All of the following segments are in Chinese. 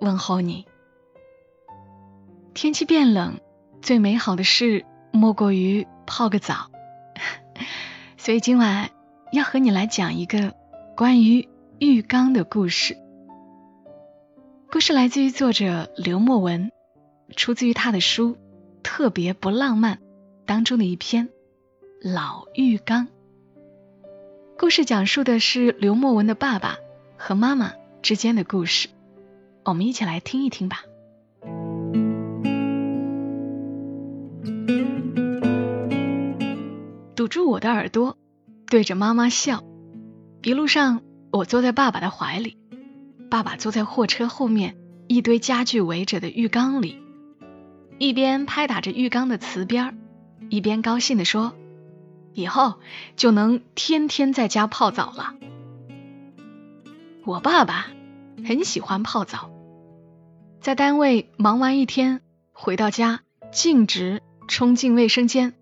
问候你。天气变冷，最美好的事莫过于泡个澡，所以今晚要和你来讲一个关于浴缸的故事。故事来自于作者刘墨文，出自于他的书《特别不浪漫》当中的一篇《老浴缸》。故事讲述的是刘墨文的爸爸和妈妈之间的故事，我们一起来听一听吧。堵住我的耳朵，对着妈妈笑。一路上，我坐在爸爸的怀里，爸爸坐在货车后面一堆家具围着的浴缸里，一边拍打着浴缸的瓷边儿，一边高兴地说：“以后就能天天在家泡澡了。”我爸爸很喜欢泡澡，在单位忙完一天回到家，径直冲进卫生间，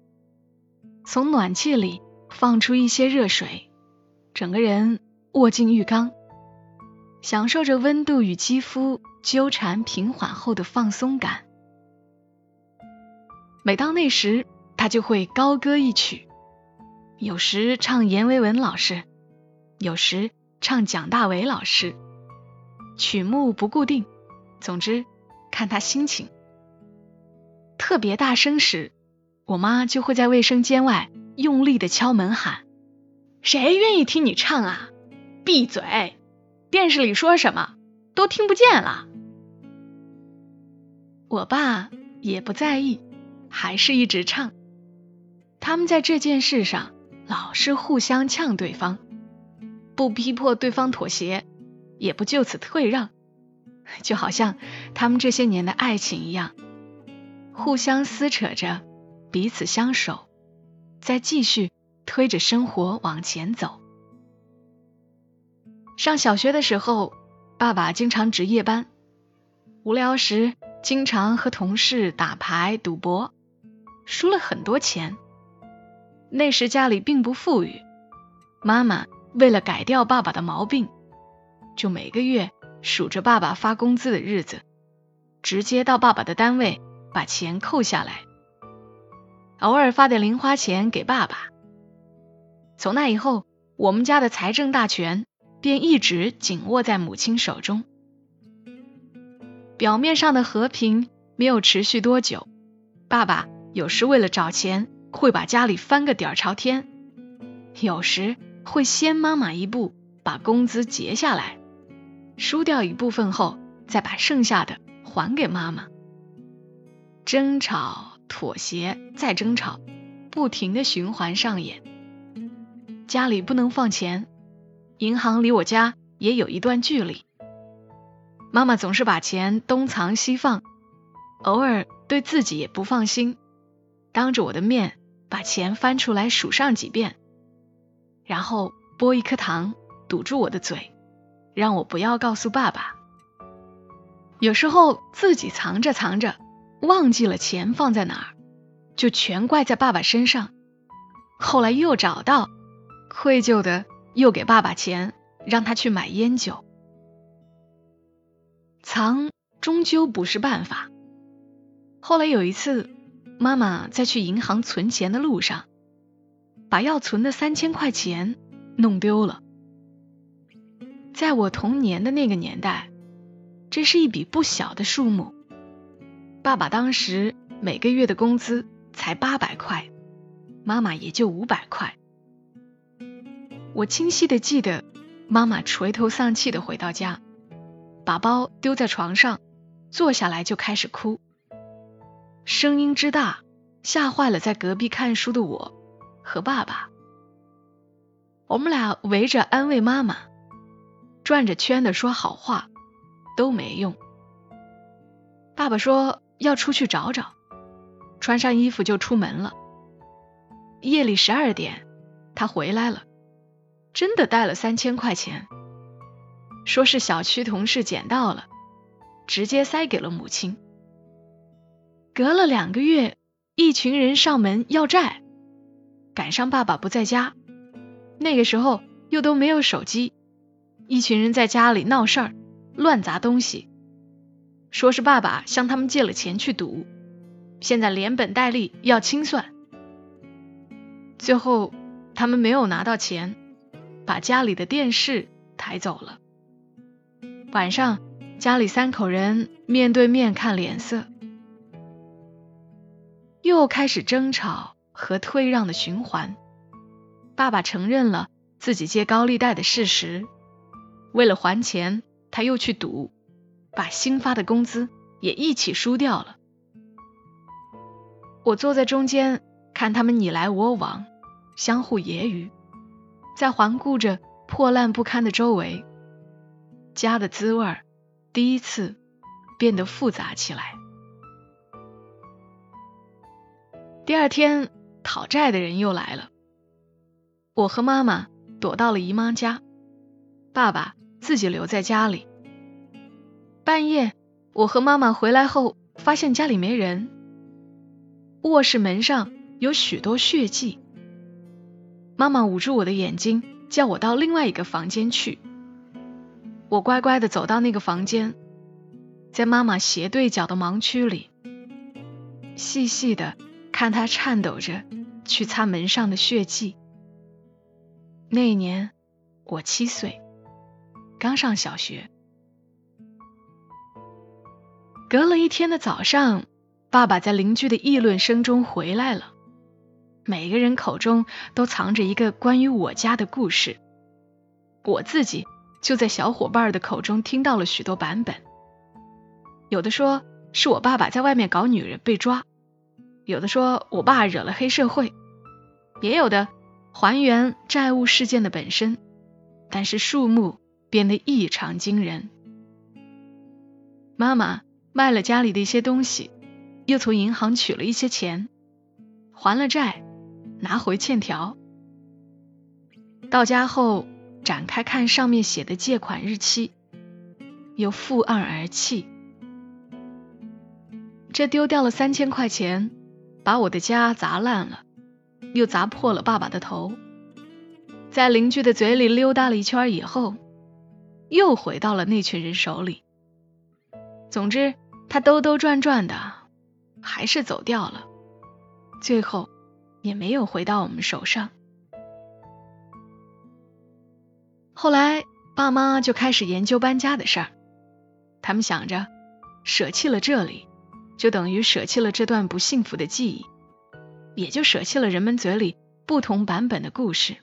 从暖气里放出一些热水。整个人卧进浴缸，享受着温度与肌肤纠缠平缓后的放松感。每到那时，他就会高歌一曲，有时唱阎维文老师，有时唱蒋大为老师，曲目不固定，总之看他心情。特别大声时，我妈就会在卫生间外用力的敲门喊。谁愿意听你唱啊？闭嘴！电视里说什么都听不见了。我爸也不在意，还是一直唱。他们在这件事上老是互相呛对方，不逼迫对方妥协，也不就此退让，就好像他们这些年的爱情一样，互相撕扯着，彼此相守，再继续。推着生活往前走。上小学的时候，爸爸经常值夜班，无聊时经常和同事打牌赌博，输了很多钱。那时家里并不富裕，妈妈为了改掉爸爸的毛病，就每个月数着爸爸发工资的日子，直接到爸爸的单位把钱扣下来，偶尔发点零花钱给爸爸。从那以后，我们家的财政大权便一直紧握在母亲手中。表面上的和平没有持续多久，爸爸有时为了找钱，会把家里翻个底儿朝天；有时会先妈妈一步把工资结下来，输掉一部分后，再把剩下的还给妈妈。争吵、妥协、再争吵，不停的循环上演。家里不能放钱，银行离我家也有一段距离。妈妈总是把钱东藏西放，偶尔对自己也不放心，当着我的面把钱翻出来数上几遍，然后剥一颗糖堵住我的嘴，让我不要告诉爸爸。有时候自己藏着藏着，忘记了钱放在哪儿，就全怪在爸爸身上。后来又找到。愧疚的又给爸爸钱，让他去买烟酒。藏终究不是办法。后来有一次，妈妈在去银行存钱的路上，把要存的三千块钱弄丢了。在我童年的那个年代，这是一笔不小的数目。爸爸当时每个月的工资才八百块，妈妈也就五百块。我清晰的记得，妈妈垂头丧气的回到家，把包丢在床上，坐下来就开始哭，声音之大，吓坏了在隔壁看书的我和爸爸。我们俩围着安慰妈妈，转着圈的说好话，都没用。爸爸说要出去找找，穿上衣服就出门了。夜里十二点，他回来了，真的带了三千块钱，说是小区同事捡到了，直接塞给了母亲。隔了两个月，一群人上门要债，赶上爸爸不在家，那个时候又都没有手机，一群人在家里闹事儿，乱砸东西。说是爸爸向他们借了钱去赌，现在连本带利要清算。最后他们没有拿到钱，把家里的电视抬走了。晚上家里三口人面对面看脸色，又开始争吵和退让的循环。爸爸承认了自己借高利贷的事实，为了还钱，他又去赌。把新发的工资也一起输掉了。我坐在中间，看他们你来我往，相互揶揄，在环顾着破烂不堪的周围，家的滋味第一次变得复杂起来。第二天，讨债的人又来了。我和妈妈躲到了姨妈家，爸爸自己留在家里。半夜，我和妈妈回来后，发现家里没人，卧室门上有许多血迹。妈妈捂住我的眼睛，叫我到另外一个房间去。我乖乖的走到那个房间，在妈妈斜对角的盲区里，细细的看她颤抖着去擦门上的血迹。那一年我七岁，刚上小学。隔了一天的早上，爸爸在邻居的议论声中回来了。每个人口中都藏着一个关于我家的故事，我自己就在小伙伴的口中听到了许多版本。有的说是我爸爸在外面搞女人被抓，有的说我爸惹了黑社会，也有的还原债务事件的本身，但是数目变得异常惊人。妈妈。卖了家里的一些东西，又从银行取了一些钱，还了债，拿回欠条。到家后展开看上面写的借款日期，又负案而泣。这丢掉了三千块钱，把我的家砸烂了，又砸破了爸爸的头。在邻居的嘴里溜达了一圈以后，又回到了那群人手里。总之。他兜兜转转的，还是走掉了，最后也没有回到我们手上。后来爸妈就开始研究搬家的事儿，他们想着，舍弃了这里，就等于舍弃了这段不幸福的记忆，也就舍弃了人们嘴里不同版本的故事。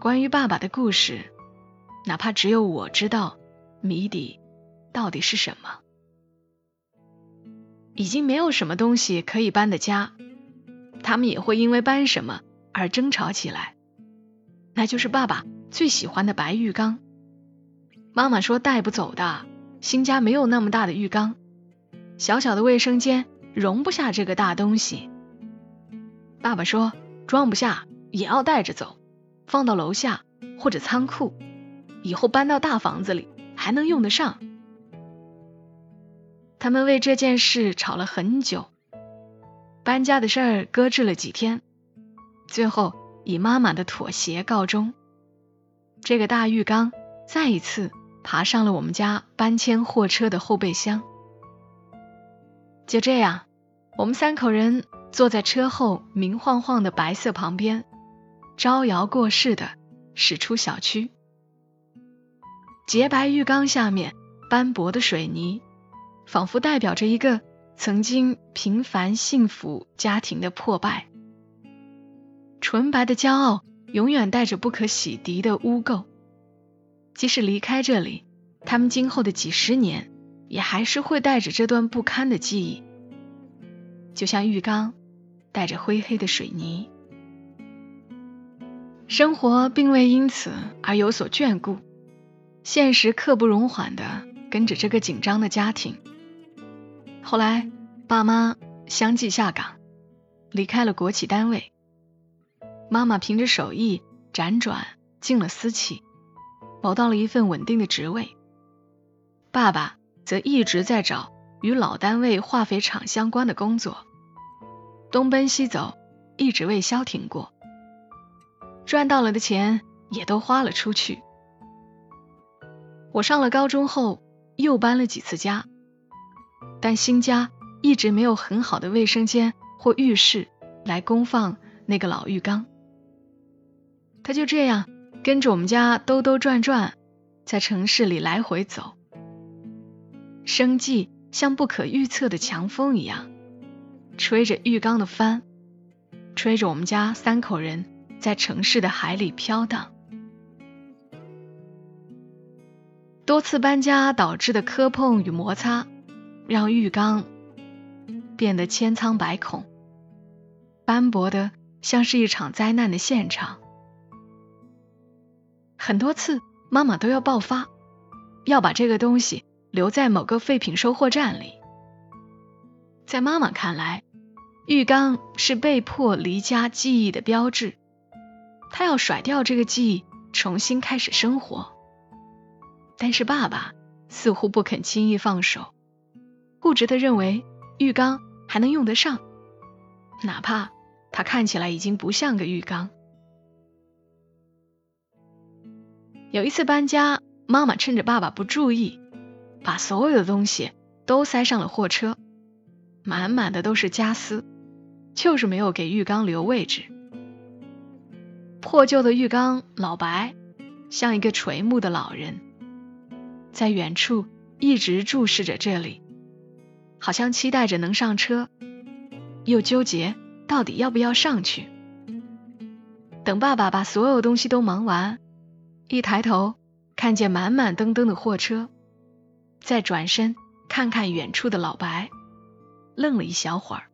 关于爸爸的故事，哪怕只有我知道谜底到底是什么。已经没有什么东西可以搬的家，他们也会因为搬什么而争吵起来。那就是爸爸最喜欢的白浴缸。妈妈说带不走的，新家没有那么大的浴缸，小小的卫生间容不下这个大东西。爸爸说装不下也要带着走，放到楼下或者仓库，以后搬到大房子里还能用得上。他们为这件事吵了很久，搬家的事儿搁置了几天，最后以妈妈的妥协告终。这个大浴缸再一次爬上了我们家搬迁货车的后备箱。就这样，我们三口人坐在车后明晃晃的白色旁边，招摇过市的驶出小区。洁白浴缸下面斑驳的水泥。仿佛代表着一个曾经平凡幸福家庭的破败，纯白的骄傲永远带着不可洗涤的污垢。即使离开这里，他们今后的几十年也还是会带着这段不堪的记忆，就像浴缸带着灰黑的水泥。生活并未因此而有所眷顾，现实刻不容缓的跟着这个紧张的家庭。后来，爸妈相继下岗，离开了国企单位。妈妈凭着手艺辗转进了私企，保到了一份稳定的职位。爸爸则一直在找与老单位化肥厂相关的工作，东奔西走，一直未消停过。赚到了的钱也都花了出去。我上了高中后，又搬了几次家。但新家一直没有很好的卫生间或浴室来供放那个老浴缸，他就这样跟着我们家兜兜转转，在城市里来回走。生计像不可预测的强风一样，吹着浴缸的帆，吹着我们家三口人在城市的海里飘荡。多次搬家导致的磕碰与摩擦。让浴缸变得千疮百孔，斑驳的像是一场灾难的现场。很多次，妈妈都要爆发，要把这个东西留在某个废品收货站里。在妈妈看来，浴缸是被迫离家记忆的标志，她要甩掉这个记忆，重新开始生活。但是爸爸似乎不肯轻易放手。固执的认为浴缸还能用得上，哪怕它看起来已经不像个浴缸。有一次搬家，妈妈趁着爸爸不注意，把所有的东西都塞上了货车，满满的都是家私，就是没有给浴缸留位置。破旧的浴缸，老白像一个垂暮的老人，在远处一直注视着这里。好像期待着能上车，又纠结到底要不要上去。等爸爸把所有东西都忙完，一抬头看见满满登登的货车，再转身看看远处的老白，愣了一小会儿。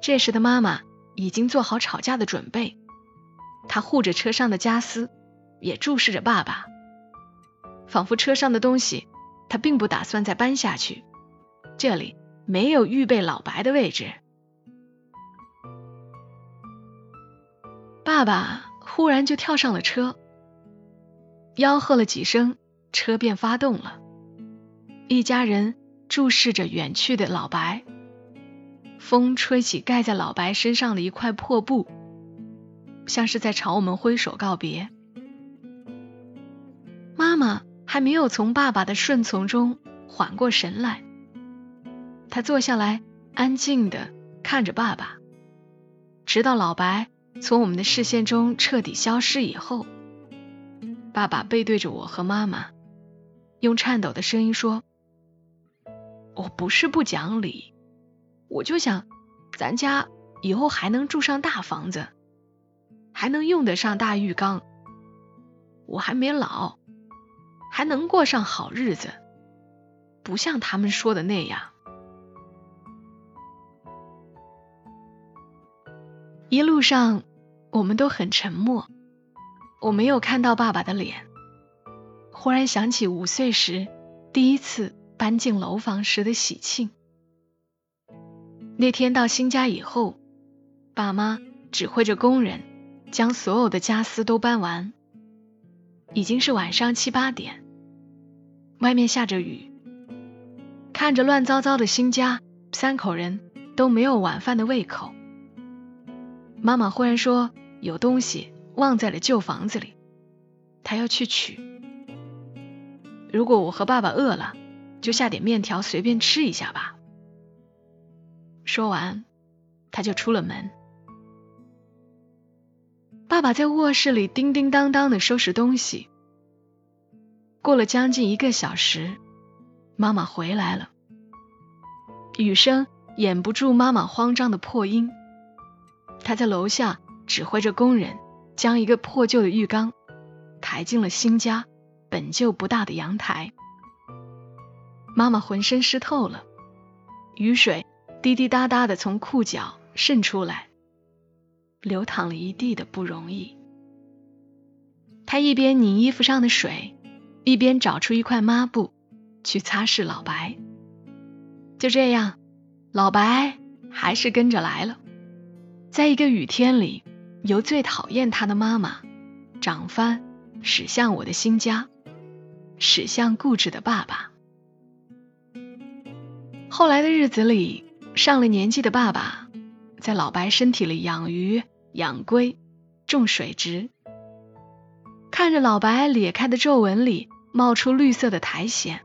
这时的妈妈已经做好吵架的准备，她护着车上的家私，也注视着爸爸，仿佛车上的东西他并不打算再搬下去。这里没有预备老白的位置。爸爸忽然就跳上了车，吆喝了几声，车便发动了。一家人注视着远去的老白，风吹起盖在老白身上的一块破布，像是在朝我们挥手告别。妈妈还没有从爸爸的顺从中缓过神来。他坐下来，安静的看着爸爸，直到老白从我们的视线中彻底消失以后，爸爸背对着我和妈妈，用颤抖的声音说：“我不是不讲理，我就想，咱家以后还能住上大房子，还能用得上大浴缸，我还没老，还能过上好日子，不像他们说的那样。”一路上，我们都很沉默。我没有看到爸爸的脸。忽然想起五岁时第一次搬进楼房时的喜庆。那天到新家以后，爸妈指挥着工人将所有的家私都搬完。已经是晚上七八点，外面下着雨。看着乱糟糟的新家，三口人都没有晚饭的胃口。妈妈忽然说：“有东西忘在了旧房子里，她要去取。如果我和爸爸饿了，就下点面条随便吃一下吧。”说完，他就出了门。爸爸在卧室里叮叮当当的收拾东西。过了将近一个小时，妈妈回来了，雨声掩不住妈妈慌张的破音。她在楼下指挥着工人将一个破旧的浴缸抬进了新家本就不大的阳台。妈妈浑身湿透了，雨水滴滴答答的从裤脚渗出来，流淌了一地的不容易。他一边拧衣服上的水，一边找出一块抹布去擦拭老白。就这样，老白还是跟着来了。在一个雨天里，由最讨厌他的妈妈长帆驶向我的新家，驶向固执的爸爸。后来的日子里，上了年纪的爸爸在老白身体里养鱼、养龟、种水植，看着老白裂开的皱纹里冒出绿色的苔藓，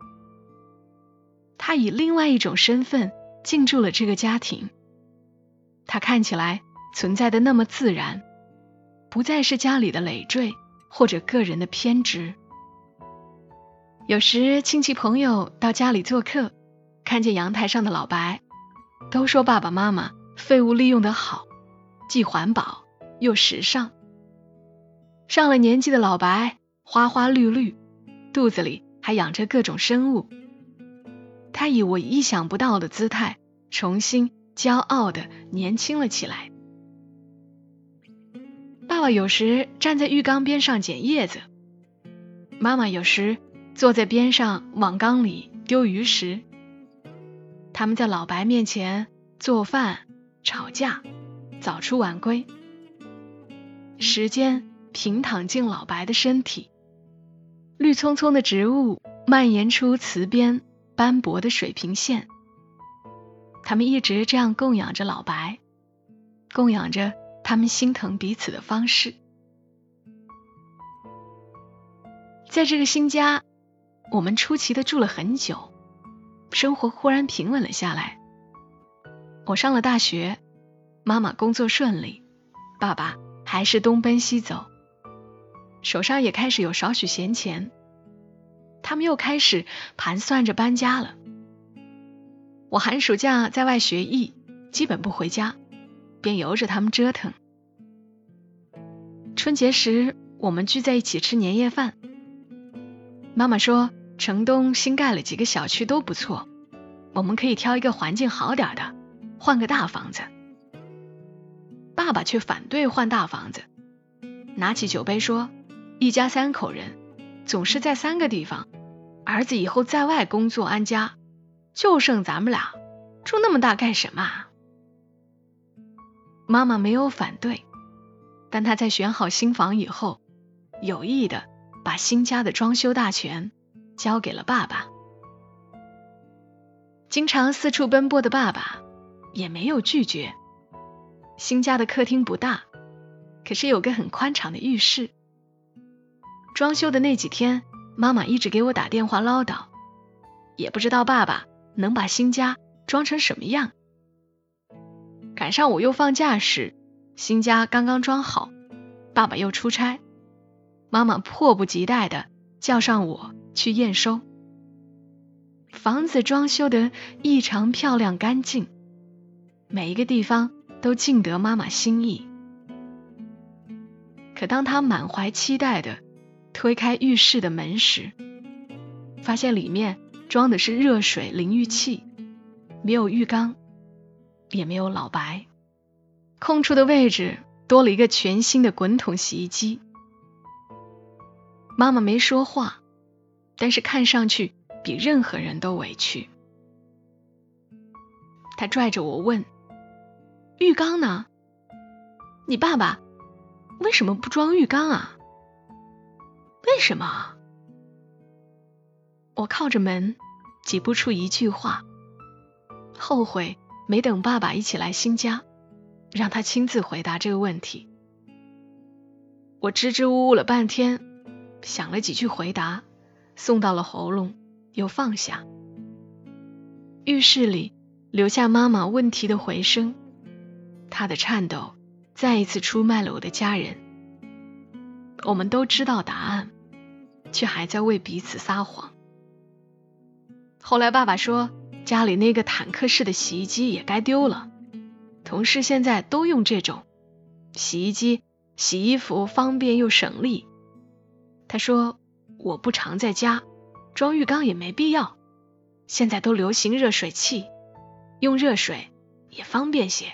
他以另外一种身份进驻了这个家庭。他看起来存在的那么自然，不再是家里的累赘或者个人的偏执。有时亲戚朋友到家里做客。看见阳台上的老白，都说爸爸妈妈废物利用的好，既环保又时尚。上了年纪的老白花花绿绿，肚子里还养着各种生物。他以我意想不到的姿态，重新骄傲的年轻了起来。爸爸有时站在浴缸边上捡叶子，妈妈有时坐在边上往缸里丢鱼食。他们在老白面前做饭、吵架，早出晚归。时间平躺进老白的身体，绿葱葱的植物蔓延出瓷边斑驳的水平线。他们一直这样供养着老白，供养着他们心疼彼此的方式。在这个新家，我们出奇的住了很久。生活忽然平稳了下来。我上了大学，妈妈工作顺利，爸爸还是东奔西走，手上也开始有少许闲钱。他们又开始盘算着搬家了。我寒暑假在外学艺，基本不回家，便由着他们折腾。春节时，我们聚在一起吃年夜饭。妈妈说。城东新盖了几个小区都不错，我们可以挑一个环境好点的，换个大房子。爸爸却反对换大房子，拿起酒杯说：“一家三口人，总是在三个地方，儿子以后在外工作安家，就剩咱们俩，住那么大干什么？”妈妈没有反对，但她在选好新房以后，有意的把新家的装修大权。交给了爸爸。经常四处奔波的爸爸也没有拒绝。新家的客厅不大，可是有个很宽敞的浴室。装修的那几天，妈妈一直给我打电话唠叨，也不知道爸爸能把新家装成什么样。赶上我又放假时，新家刚刚装好，爸爸又出差，妈妈迫不及待的叫上我。去验收，房子装修的异常漂亮干净，每一个地方都尽得妈妈心意。可当他满怀期待的推开浴室的门时，发现里面装的是热水淋浴器，没有浴缸，也没有老白，空出的位置多了一个全新的滚筒洗衣机。妈妈没说话。但是看上去比任何人都委屈。他拽着我问：“浴缸呢？你爸爸为什么不装浴缸啊？为什么？”我靠着门，挤不出一句话。后悔没等爸爸一起来新家，让他亲自回答这个问题。我支支吾吾了半天，想了几句回答。送到了喉咙，又放下。浴室里留下妈妈问题的回声，她的颤抖再一次出卖了我的家人。我们都知道答案，却还在为彼此撒谎。后来爸爸说，家里那个坦克式的洗衣机也该丢了，同事现在都用这种洗衣机洗衣服方便又省力。他说。我不常在家，装浴缸也没必要。现在都流行热水器，用热水也方便些。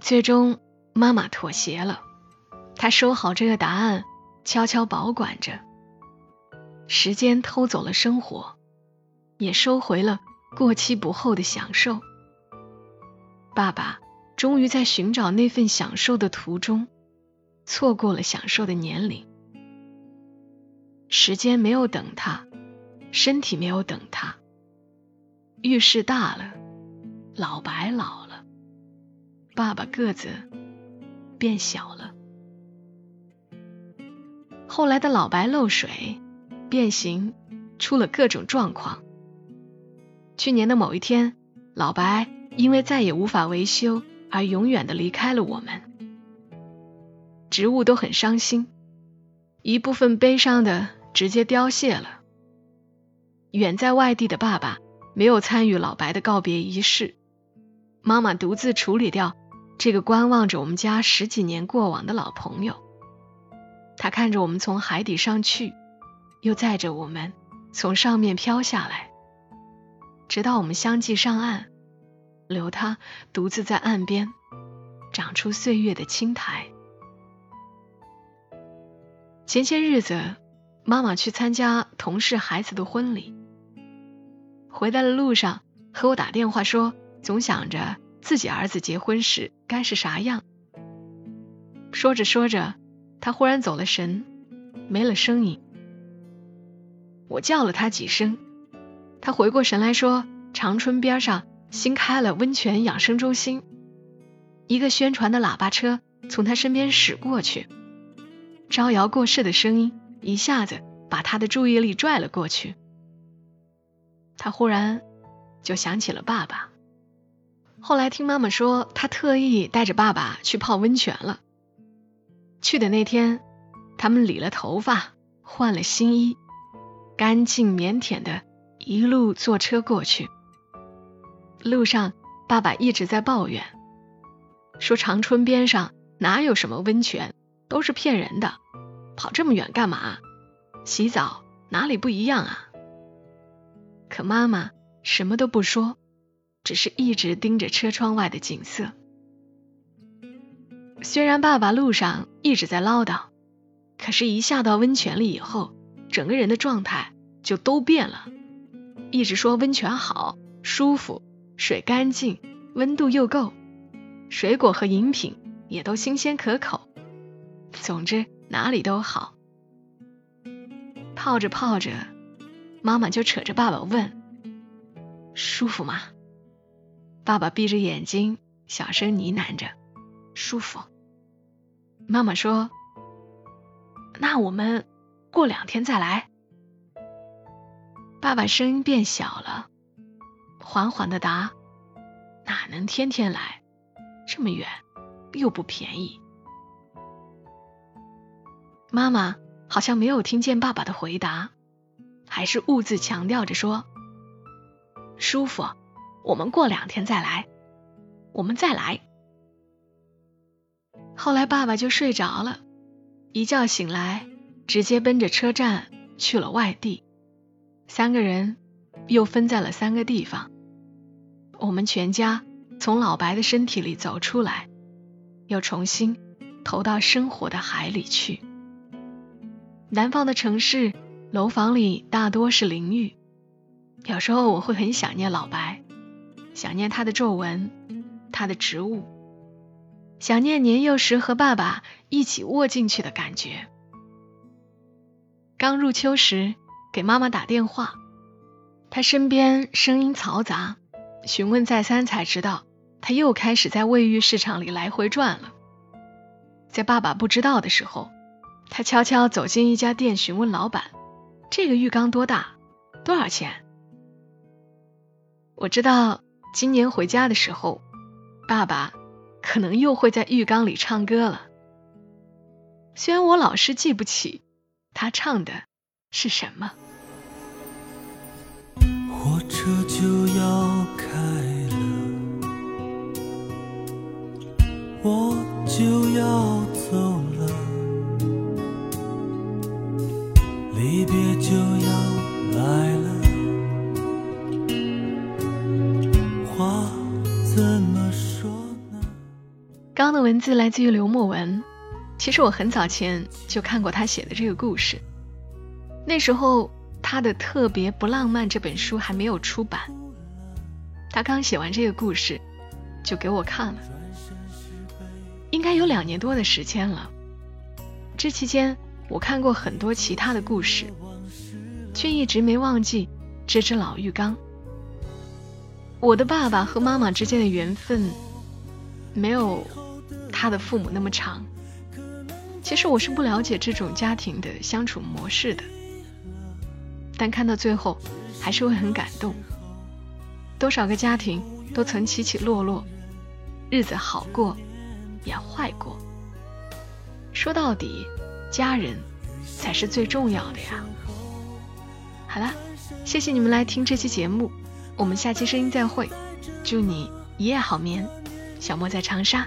最终，妈妈妥协了，她收好这个答案，悄悄保管着。时间偷走了生活，也收回了过期不候的享受。爸爸终于在寻找那份享受的途中，错过了享受的年龄。时间没有等他，身体没有等他。浴室大了，老白老了，爸爸个子变小了。后来的老白漏水、变形，出了各种状况。去年的某一天，老白因为再也无法维修而永远的离开了我们。植物都很伤心，一部分悲伤的直接凋谢了。远在外地的爸爸没有参与老白的告别仪式，妈妈独自处理掉这个观望着我们家十几年过往的老朋友。他看着我们从海底上去，又载着我们从上面飘下来，直到我们相继上岸，留他独自在岸边长出岁月的青苔。前些日子，妈妈去参加同事孩子的婚礼，回来的路上和我打电话说，总想着自己儿子结婚时该是啥样。说着说着。他忽然走了神，没了声音。我叫了他几声，他回过神来说：“长春边上新开了温泉养生中心。”一个宣传的喇叭车从他身边驶过去，招摇过市的声音一下子把他的注意力拽了过去。他忽然就想起了爸爸。后来听妈妈说，他特意带着爸爸去泡温泉了。去的那天，他们理了头发，换了新衣，干净腼腆的，一路坐车过去。路上，爸爸一直在抱怨，说长春边上哪有什么温泉，都是骗人的，跑这么远干嘛？洗澡哪里不一样啊？可妈妈什么都不说，只是一直盯着车窗外的景色。虽然爸爸路上一直在唠叨，可是，一下到温泉里以后，整个人的状态就都变了。一直说温泉好、舒服，水干净，温度又够，水果和饮品也都新鲜可口。总之哪里都好。泡着泡着，妈妈就扯着爸爸问：“舒服吗？”爸爸闭着眼睛，小声呢喃着：“舒服。”妈妈说：“那我们过两天再来。”爸爸声音变小了，缓缓的答：“哪能天天来？这么远，又不便宜。”妈妈好像没有听见爸爸的回答，还是兀自强调着说：“舒服，我们过两天再来，我们再来。”后来爸爸就睡着了，一觉醒来，直接奔着车站去了外地。三个人又分在了三个地方。我们全家从老白的身体里走出来，又重新投到生活的海里去。南方的城市，楼房里大多是淋浴。有时候我会很想念老白，想念他的皱纹，他的植物。想念年幼时和爸爸一起卧进去的感觉。刚入秋时给妈妈打电话，她身边声音嘈杂，询问再三才知道，她又开始在卫浴市场里来回转了。在爸爸不知道的时候，她悄悄走进一家店，询问老板：“这个浴缸多大？多少钱？”我知道今年回家的时候，爸爸。可能又会在浴缸里唱歌了。虽然我老是记不起他唱的是什么。火车就要开了，我就要的文字来自于刘墨文。其实我很早前就看过他写的这个故事，那时候他的《特别不浪漫》这本书还没有出版，他刚写完这个故事，就给我看了，应该有两年多的时间了。这期间，我看过很多其他的故事，却一直没忘记这只老浴缸。我的爸爸和妈妈之间的缘分，没有他的父母那么长。其实我是不了解这种家庭的相处模式的，但看到最后还是会很感动。多少个家庭都曾起起落落，日子好过也坏过。说到底，家人才是最重要的呀。好了，谢谢你们来听这期节目，我们下期声音再会。祝你一夜好眠，小莫在长沙